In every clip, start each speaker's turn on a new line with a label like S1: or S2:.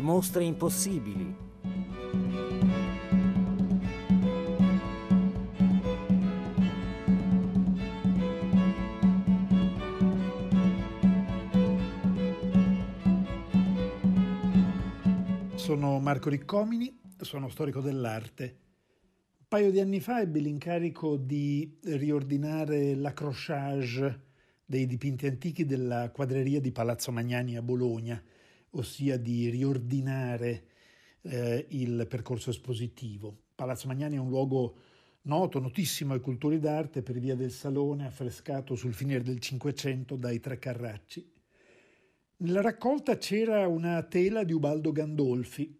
S1: le mostre impossibili.
S2: Sono Marco Riccomini, sono storico dell'arte. Un paio di anni fa ebbi l'incarico di riordinare l'accrochage dei dipinti antichi della quadreria di Palazzo Magnani a Bologna, ossia di riordinare eh, il percorso espositivo. Palazzo Magnani è un luogo noto, notissimo ai cultori d'arte per via del salone affrescato sul finire del Cinquecento dai tre Carracci. Nella raccolta c'era una tela di Ubaldo Gandolfi.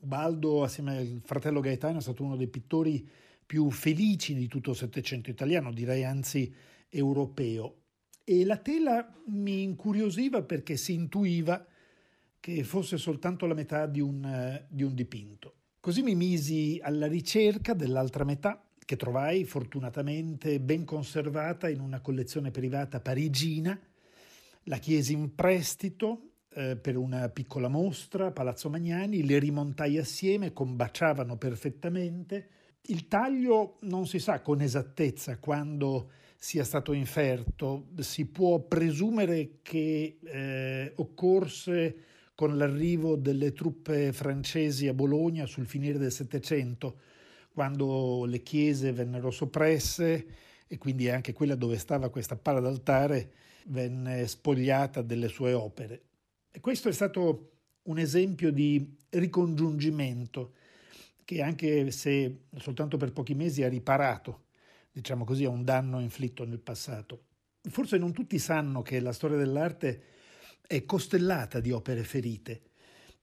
S2: Ubaldo, assieme al fratello Gaetano, è stato uno dei pittori più felici di tutto il Settecento italiano, direi anzi europeo. E la tela mi incuriosiva perché si intuiva che fosse soltanto la metà di un, di un dipinto. Così mi misi alla ricerca dell'altra metà, che trovai fortunatamente ben conservata in una collezione privata parigina. La chiesi in prestito eh, per una piccola mostra a Palazzo Magnani, le rimontai assieme, combaciavano perfettamente. Il taglio non si sa con esattezza quando sia stato inferto, si può presumere che eh, occorse con l'arrivo delle truppe francesi a Bologna sul finire del Settecento, quando le chiese vennero soppresse e quindi anche quella dove stava questa pala d'altare venne spogliata delle sue opere. E questo è stato un esempio di ricongiungimento che anche se soltanto per pochi mesi ha riparato diciamo così, a un danno inflitto nel passato. Forse non tutti sanno che la storia dell'arte è costellata di opere ferite.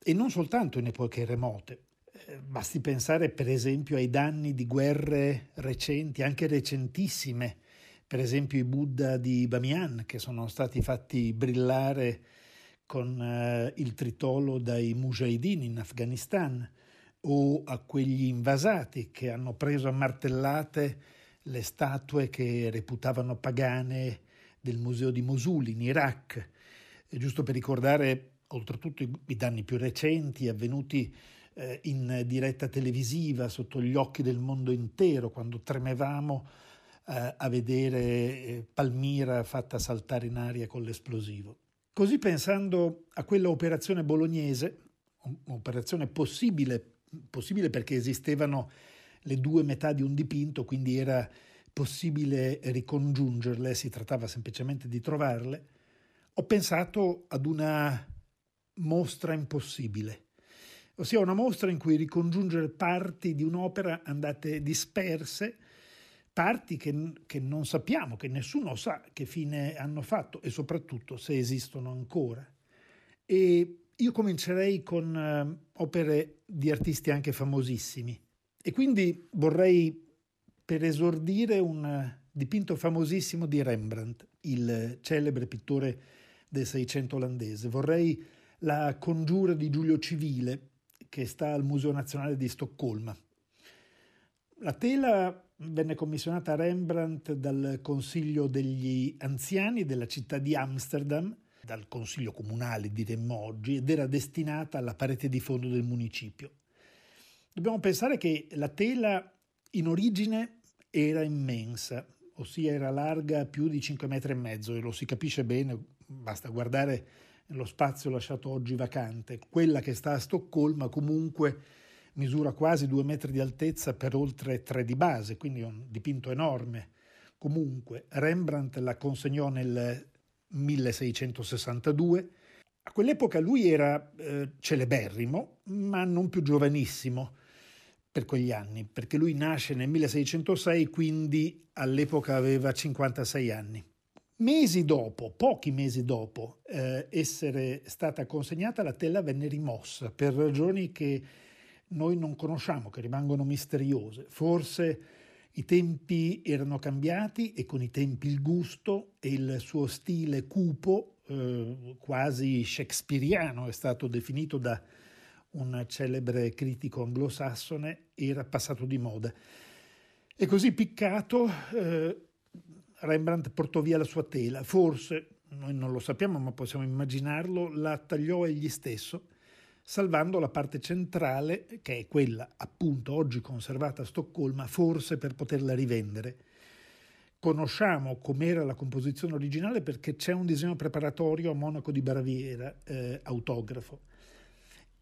S2: E non soltanto in epoche remote. Eh, basti pensare per esempio ai danni di guerre recenti, anche recentissime, per esempio i Buddha di Bamiyan che sono stati fatti brillare con eh, il tritolo dai mujahideen in Afghanistan o a quegli invasati che hanno preso a martellate le statue che reputavano pagane del museo di Mosul in Iraq, giusto per ricordare oltretutto i, danni più recenti avvenuti eh, in diretta televisiva sotto gli occhi del mondo intero, quando tremevamo eh, a vedere eh, Palmira fatta saltare in aria con l'esplosivo. Così pensando a quella operazione bolognese, un'operazione possibile, possibile perché esistevano le due metà di un dipinto, quindi era possibile ricongiungerle, si trattava semplicemente di trovarle, ho pensato ad una mostra impossibile, ossia una mostra in cui ricongiungere parti di un'opera andate disperse, parti che, che non sappiamo, che nessuno sa che fine hanno fatto e soprattutto se esistono ancora. E io comincerei con uh, opere di artisti anche famosissimi. E quindi vorrei per esordire un dipinto famosissimo di Rembrandt, il celebre pittore del Seicento olandese. Vorrei la congiura di Giulio Civile che sta al Museo Nazionale di Stoccolma. La tela venne commissionata a Rembrandt dal Consiglio degli Anziani della città di Amsterdam, dal Consiglio Comunale diremmo oggi, ed era destinata alla parete di fondo del municipio. Dobbiamo pensare che la tela in origine era immensa, ossia era larga più di 5 metri e mezzo e lo si capisce bene, basta guardare lo spazio lasciato oggi vacante. Quella che sta a Stoccolma comunque misura quasi 2 metri di altezza per oltre 3 di base, quindi un dipinto enorme. Comunque Rembrandt la consegnò nel 1662 a quell'epoca lui era eh, celeberrimo, ma non più giovanissimo per quegli anni, perché lui nasce nel 1606, quindi all'epoca aveva 56 anni. Mesi dopo, pochi mesi dopo eh, essere stata consegnata, la tela venne rimossa per ragioni che noi non conosciamo, che rimangono misteriose. Forse i tempi erano cambiati e con i tempi il gusto e il suo stile cupo eh, quasi shakespeariano, è stato definito da un celebre critico anglosassone, era passato di moda. E così piccato eh, Rembrandt portò via la sua tela, forse, noi non lo sappiamo ma possiamo immaginarlo, la tagliò egli stesso salvando la parte centrale, che è quella appunto oggi conservata a Stoccolma, forse per poterla rivendere. Conosciamo com'era la composizione originale perché c'è un disegno preparatorio a Monaco di Baviera, eh, autografo.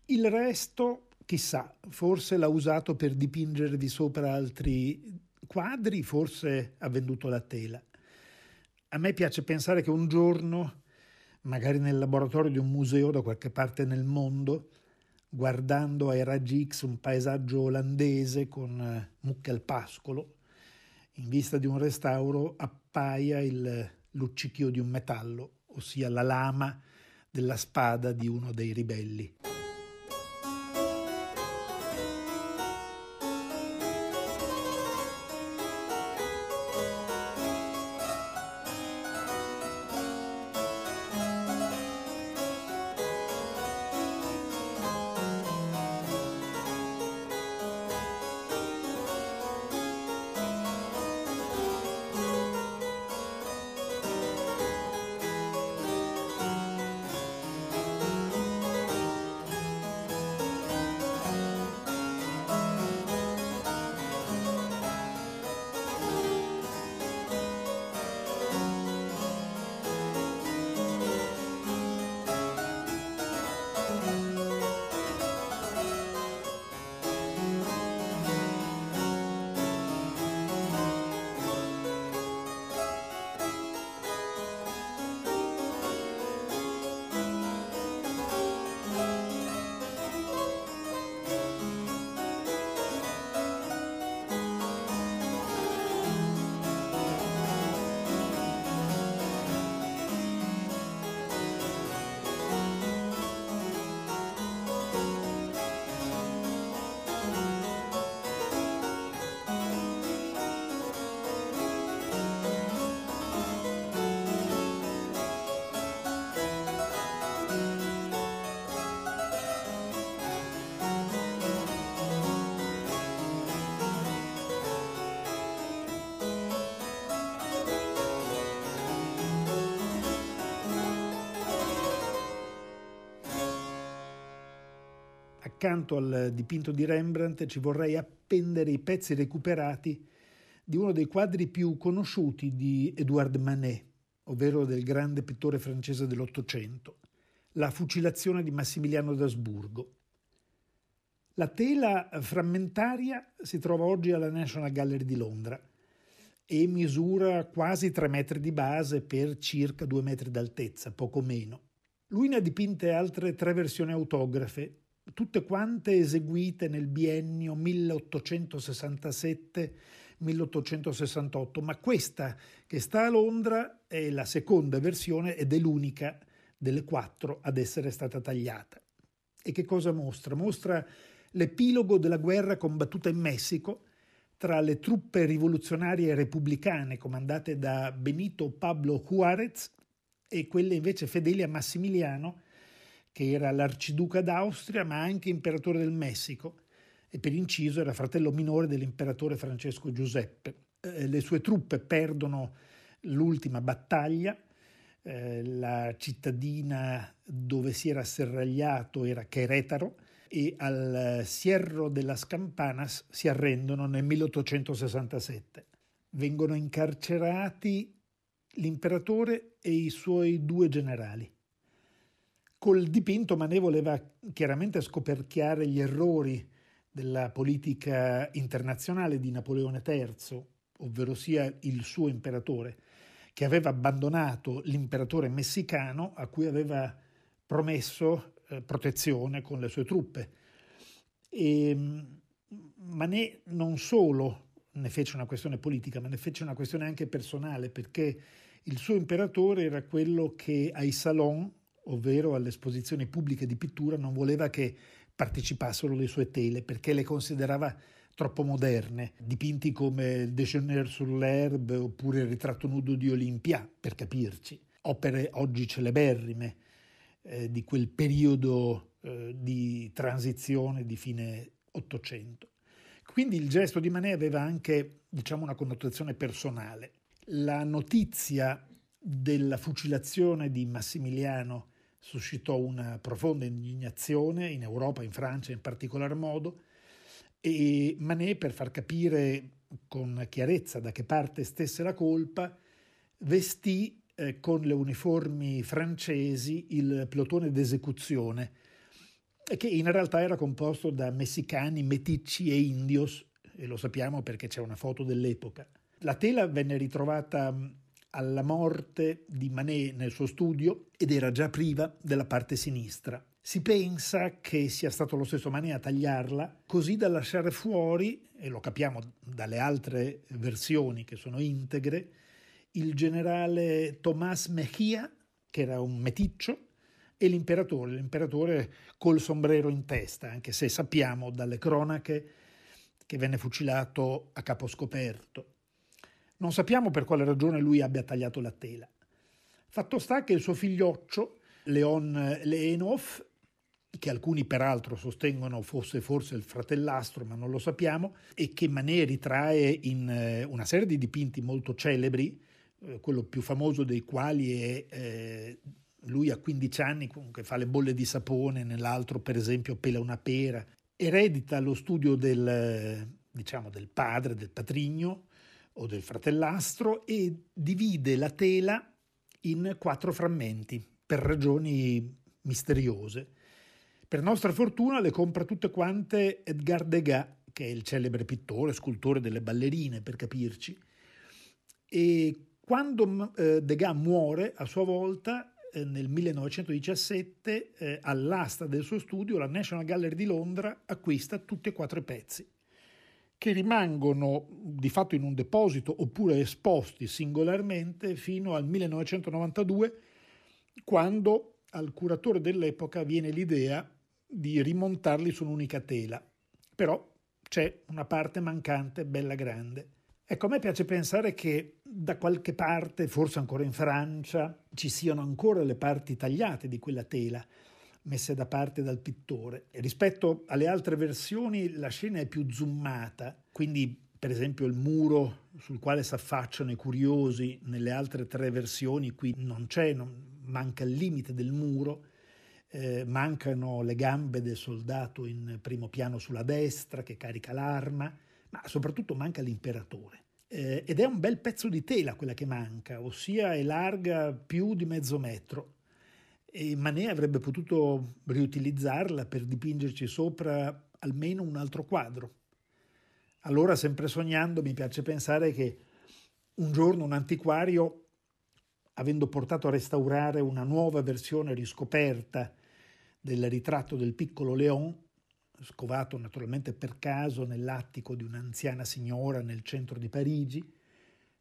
S2: Il resto, chissà, forse l'ha usato per dipingervi sopra altri quadri, forse ha venduto la tela. A me piace pensare che un giorno, magari nel laboratorio di un museo da qualche parte nel mondo, guardando ai raggi X un paesaggio olandese con eh, mucche al pascolo, in vista di un restauro appaia il luccichio di un metallo, ossia la lama della spada di uno dei ribelli. Accanto al dipinto di Rembrandt ci vorrei appendere i pezzi recuperati di uno dei quadri più conosciuti di Edouard Manet, ovvero del grande pittore francese dell'Ottocento, La fucilazione di Massimiliano d'Asburgo. La tela frammentaria si trova oggi alla National Gallery di Londra e misura quasi 3 metri di base per circa 2 metri d'altezza, poco meno. Lui ne ha dipinte altre tre versioni autografe tutte quante eseguite nel biennio 1867-1868, ma questa che sta a Londra è la seconda versione ed è l'unica delle quattro ad essere stata tagliata. E che cosa mostra? Mostra l'epilogo della guerra combattuta in Messico tra le truppe rivoluzionarie repubblicane comandate da Benito Pablo Juárez e quelle invece fedeli a Massimiliano, che era l'arciduca d'Austria ma anche imperatore del Messico e per inciso era fratello minore dell'imperatore Francesco Giuseppe. Eh, le sue truppe perdono l'ultima battaglia, eh, la cittadina dove si era serragliato era Querétaro e al Sierro della Scampanas si arrendono nel 1867. Vengono incarcerati l'imperatore e i suoi due generali. Col dipinto Manet voleva chiaramente scoperchiare gli errori della politica internazionale di Napoleone III, ovvero sia il suo imperatore, che aveva abbandonato l'imperatore messicano a cui aveva promesso eh, protezione con le sue truppe. E ehm, Manet non solo ne fece una questione politica, ma ne fece una questione anche personale, perché il suo imperatore era quello che ai salon ovvero alle esposizioni pubbliche di pittura, non voleva che partecipassero le sue tele perché le considerava troppo moderne, dipinti come Déjeuner sur l'herbe oppure il ritratto nudo di Olimpia, per capirci, opere oggi celeberrime eh, di quel periodo eh, di transizione di fine Ottocento. Quindi il gesto di Manet aveva anche, diciamo, una connotazione personale. La notizia della fucilazione di Massimiliano suscitò una profonda indignazione in Europa, in Francia in particolar modo, e Manet, per far capire con chiarezza da che parte stesse la colpa, vestì eh, con le uniformi francesi il plotone d'esecuzione, che in realtà era composto da messicani, meticci e indios, e lo sappiamo perché c'è una foto dell'epoca. La tela venne ritrovata alla morte di Manet nel suo studio ed era già priva della parte sinistra. Si pensa che sia stato lo stesso Manet a tagliarla, così da lasciare fuori, e lo capiamo dalle altre versioni che sono integre, il generale Tomás Mejía, che era un meticcio, e l'imperatore, l'imperatore col sombrero in testa, anche se sappiamo dalle cronache che venne fucilato a capo scoperto. Non sappiamo per quale ragione lui abbia tagliato la tela. Fatto sta che il suo figlioccio, Leon Leenhoff, che alcuni peraltro sostengono fosse forse il fratellastro, ma non lo sappiamo, e che Manet ritrae in eh, una serie di dipinti molto celebri, eh, quello più famoso dei quali è eh, lui a 15 anni che fa le bolle di sapone, nell'altro per esempio pela una pera, eredita lo studio del, diciamo, del padre, del patrigno, o del fratellastro e divide la tela in quattro frammenti per ragioni misteriose. Per nostra fortuna le compra tutte quante Edgar Degas, che è il celebre pittore, scultore delle ballerine, per capirci. E quando eh, Degas muore, a sua volta, eh, nel 1917, eh, all'asta del suo studio, la National Gallery di Londra acquista tutti e quattro i pezzi che rimangono di fatto in un deposito oppure esposti singolarmente fino al 1992, quando al curatore dell'epoca viene l'idea di rimontarli su un'unica tela. Però c'è una parte mancante bella grande. Ecco, a me piace pensare che da qualche parte, forse ancora in Francia, ci siano ancora le parti tagliate di quella tela, messe da parte dal pittore. E rispetto alle altre versioni la scena è più zoomata, quindi per esempio il muro sul quale si affacciano i curiosi nelle altre tre versioni qui non c'è, non, manca il limite del muro, eh, mancano le gambe del soldato in primo piano sulla destra che carica l'arma, ma soprattutto manca l'imperatore. Eh, ed è un bel pezzo di tela quella che manca, ossia è larga più di mezzo metro e Manet avrebbe potuto riutilizzarla per dipingerci sopra almeno un altro quadro. Allora, sempre sognando, mi piace pensare che un giorno un antiquario, avendo portato a restaurare una nuova versione riscoperta del ritratto del piccolo Léon, scovato naturalmente per caso nell'attico di un'anziana signora nel centro di Parigi,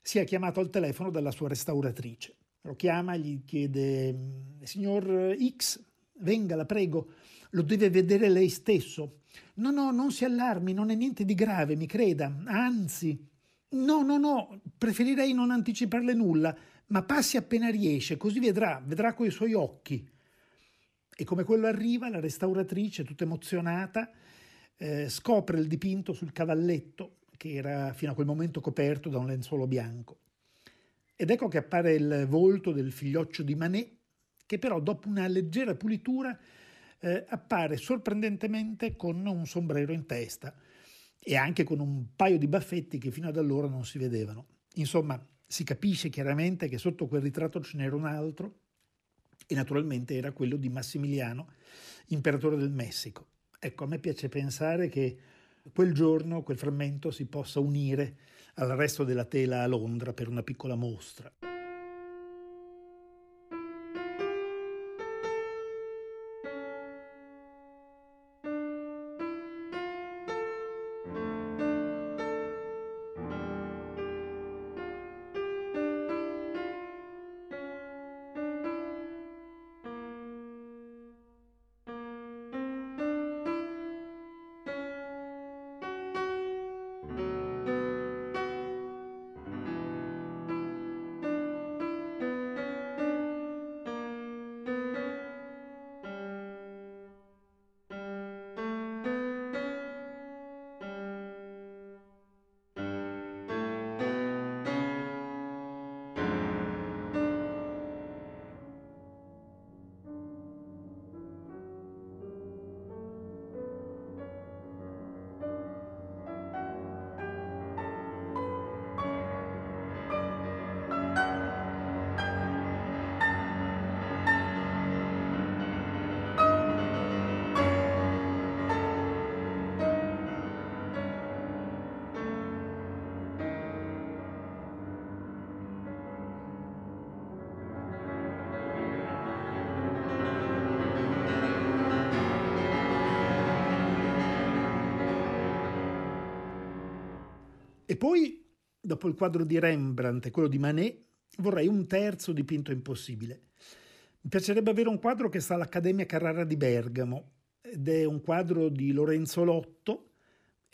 S2: sia chiamato al telefono dalla sua restauratrice. Lo chiama, gli chiede, signor X, venga, la prego, lo deve vedere lei stesso. No, no, non si allarmi, non è niente di grave, mi creda, anzi. No, no, no, preferirei non anticiparle nulla, ma passi appena riesce, così vedrà, vedrà coi suoi occhi. E come quello arriva, la restauratrice, tutta emozionata, eh, scopre il dipinto sul cavalletto, che era fino a quel momento coperto da un lenzuolo bianco. Ed ecco che appare il volto del figlioccio di Manet, che però dopo una leggera pulitura eh, appare sorprendentemente con un sombrero in testa e anche con un paio di baffetti che fino ad allora non si vedevano. Insomma, si capisce chiaramente che sotto quel ritratto ce n'era un altro e naturalmente era quello di Massimiliano, imperatore del Messico. Ecco, a me piace pensare che quel giorno quel frammento si possa unire al resto della tela a Londra per una piccola mostra. Poi, dopo il quadro di Rembrandt e quello di Manet, vorrei un terzo dipinto impossibile. Mi piacerebbe avere un quadro che sta all'Accademia Carrara di Bergamo ed è un quadro di Lorenzo Lotto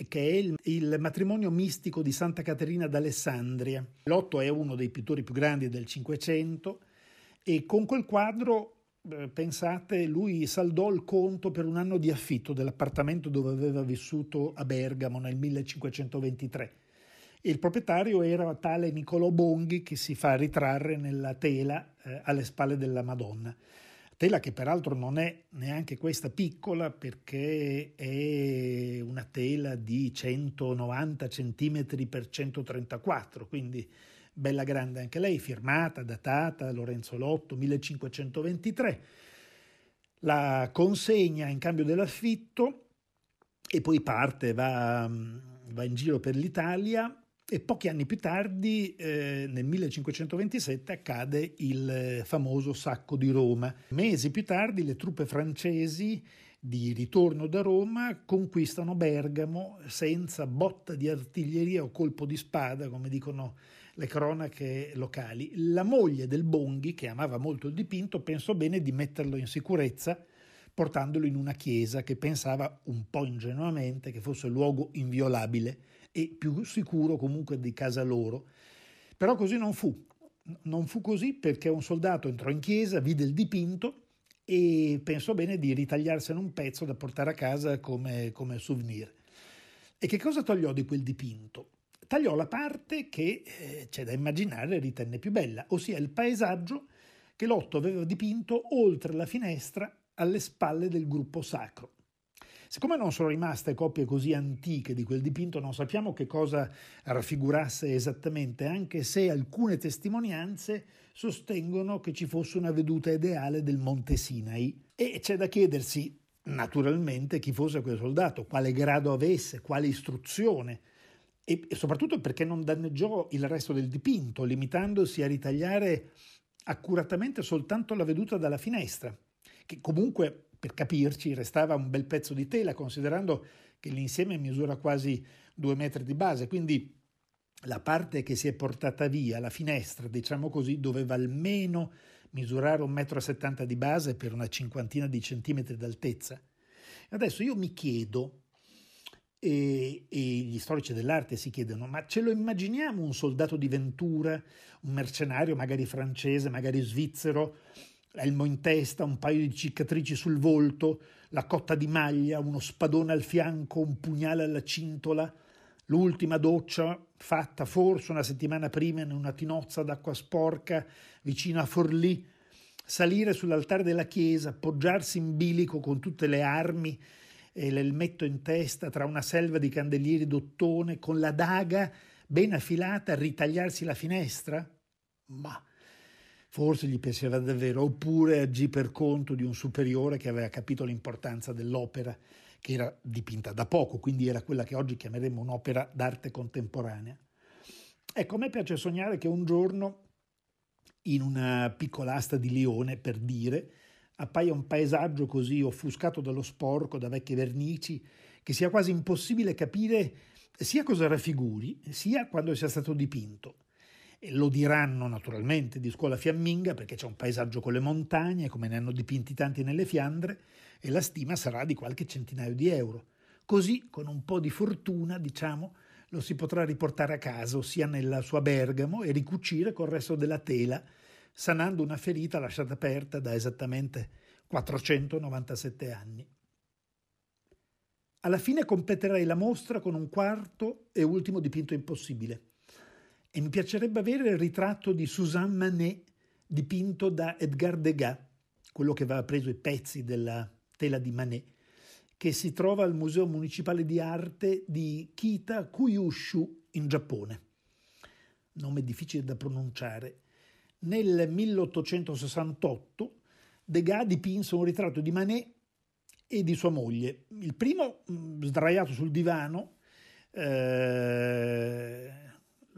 S2: che è il, il, matrimonio mistico di Santa Caterina d'Alessandria. Lotto è uno dei pittori più grandi del Cinquecento e con quel quadro, eh, pensate, lui saldò il conto per un anno di affitto dell'appartamento dove aveva vissuto a Bergamo nel 1523. Il proprietario era tale Niccolò Bonghi che si fa ritrarre nella tela eh, alle spalle della Madonna. Tela che peraltro non è neanche questa piccola perché è una tela di 190 cm per 134, quindi bella grande anche lei, firmata, datata Lorenzo Lotto 1523. La consegna in cambio dell'affitto e poi parte, va, va in giro per l'Italia e pochi anni più tardi, eh, nel 1527, accade il famoso sacco di Roma. Mesi più tardi le truppe francesi di ritorno da Roma conquistano Bergamo senza botta di artiglieria o colpo di spada, come dicono le cronache locali. La moglie del Bonghi, che amava molto il dipinto, pensò bene di metterlo in sicurezza portandolo in una chiesa che pensava un po' ingenuamente che fosse luogo inviolabile e più sicuro comunque di casa loro. Però così non fu. Non fu così perché un soldato entrò in chiesa, vide il dipinto e pensò bene di ritagliarsene un pezzo da portare a casa come, come souvenir. E che cosa tagliò di quel dipinto? Tagliò la parte che eh, c'è da immaginare ritenne più bella, ossia il paesaggio che Lotto aveva dipinto oltre la finestra alle spalle del gruppo sacro. Siccome non sono rimaste copie così antiche di quel dipinto, non sappiamo che cosa raffigurasse esattamente, anche se alcune testimonianze sostengono che ci fosse una veduta ideale del Monte Sinai. E c'è da chiedersi, naturalmente, chi fosse quel soldato, quale grado avesse, quale istruzione, e soprattutto perché non danneggiò il resto del dipinto, limitandosi a ritagliare accuratamente soltanto la veduta dalla finestra, che comunque per capirci, restava un bel pezzo di tela, considerando che l'insieme misura quasi due metri di base, quindi la parte che si è portata via, la finestra, diciamo così, doveva almeno misurare un metro e settanta di base per una cinquantina di centimetri d'altezza. Adesso io mi chiedo, e, e, gli storici dell'arte si chiedono, ma ce lo immaginiamo un soldato di Ventura, un mercenario magari francese, magari svizzero, elmo in testa, un paio di cicatrici sul volto, la cotta di maglia, uno spadone al fianco, un pugnale alla cintola, l'ultima doccia fatta forse una settimana prima in una tinozza d'acqua sporca vicino a Forlì, salire sull'altare della chiesa, appoggiarsi in bilico con tutte le armi e l'elmetto in testa tra una selva di candelieri d'ottone, con la daga ben affilata ritagliarsi la finestra? Ma forse gli piaceva davvero, oppure agì per conto di un superiore che aveva capito l'importanza dell'opera, che era dipinta da poco, quindi era quella che oggi chiameremmo un'opera d'arte contemporanea. Ecco, a me piace sognare che un giorno, in una piccola asta di Lione, per dire, appaia un paesaggio così offuscato dallo sporco, da vecchie vernici, che sia quasi impossibile capire sia cosa raffiguri, sia quando sia stato dipinto. E lo diranno naturalmente di scuola fiamminga perché c'è un paesaggio con le montagne, come ne hanno dipinti tanti nelle Fiandre, e la stima sarà di qualche centinaio di euro. Così, con un po' di fortuna, diciamo, lo si potrà riportare a casa, ossia nella sua Bergamo, e ricucire col resto della tela, sanando una ferita lasciata aperta da esattamente 497 anni. Alla fine completerei la mostra con un quarto e ultimo dipinto impossibile e mi piacerebbe avere il ritratto di Suzanne Manet dipinto da Edgar Degas, quello che aveva preso i pezzi della tela di Manet, che si trova al Museo Municipale di Arte di Kita Kyushu in Giappone. Nome difficile da pronunciare. Nel 1868 Degas dipinse un ritratto di Manet e di sua moglie. Il primo mm, sdraiato sul divano, eh,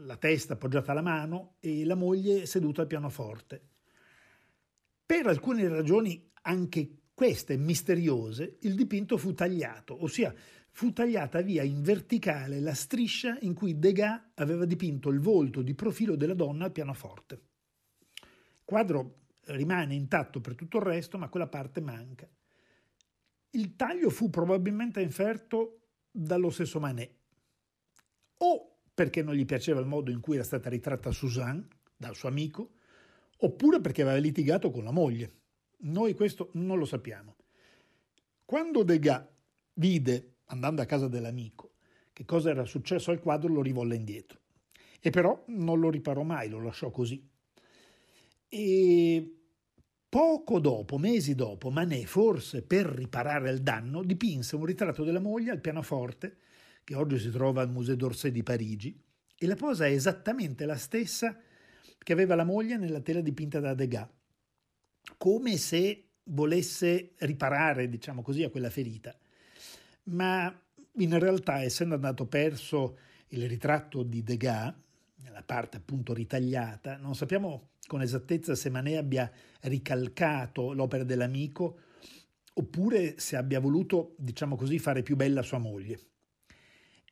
S2: la testa appoggiata alla mano e la moglie seduta al pianoforte. Per alcune ragioni, anche queste misteriose, il dipinto fu tagliato, ossia fu tagliata via in verticale la striscia in cui Degas aveva dipinto il volto di profilo della donna al pianoforte. Il quadro rimane intatto per tutto il resto, ma quella parte manca. Il taglio fu probabilmente inferto dallo stesso Manet, o perché non gli piaceva il modo in cui era stata ritratta Suzanne dal suo amico, oppure perché aveva litigato con la moglie. Noi questo non lo sappiamo. Quando Degas vide andando a casa dell'amico, che cosa era successo al quadro, lo rivolle indietro. E però non lo riparò mai, lo lasciò così. E poco dopo, mesi dopo, Manet, forse per riparare il danno, dipinse un ritratto della moglie al pianoforte, che oggi si trova al Musée d'Orsay di Parigi, e la posa è esattamente la stessa che aveva la moglie nella tela dipinta da Degas, come se volesse riparare, diciamo così, a quella ferita ma in realtà essendo andato perso il ritratto di Degas, la parte appunto ritagliata, non sappiamo con esattezza se Manet abbia ricalcato l'opera dell'amico oppure se abbia voluto, diciamo così, fare più bella sua moglie.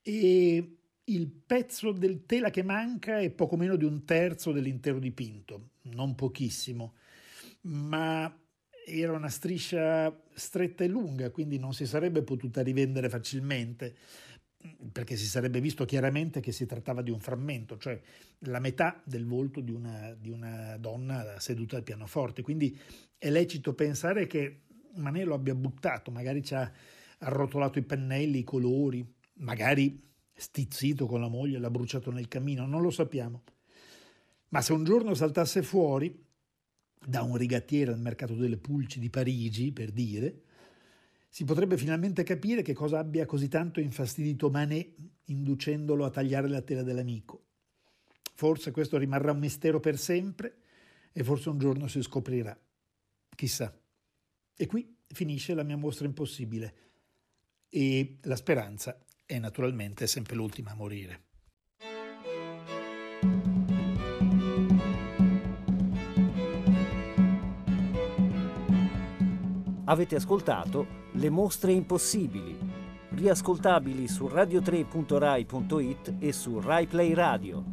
S2: E il pezzo del tela che manca è poco meno di un terzo dell'intero dipinto, non pochissimo, ma era una striscia stretta e lunga, quindi non si sarebbe potuta rivendere facilmente perché si sarebbe visto chiaramente che si trattava di un frammento, cioè la metà del volto di una, di una donna seduta al pianoforte. Quindi è lecito pensare che Manet lo abbia buttato, magari ci ha arrotolato i pennelli, i colori, magari stizzito con la moglie, l'ha bruciato nel camino, non lo sappiamo. Ma se un giorno saltasse fuori, da un rigattiere al mercato delle pulci di Parigi, per dire, si potrebbe finalmente capire che cosa abbia così tanto infastidito Manet inducendolo a tagliare la tela dell'amico. Forse questo rimarrà un mistero per sempre e forse un giorno si scoprirà. Chissà. E qui finisce la mia mostra impossibile e la speranza è naturalmente sempre l'ultima a morire.
S1: Avete ascoltato Le mostre impossibili, riascoltabili su radio3.rai.it e su RaiPlay Radio.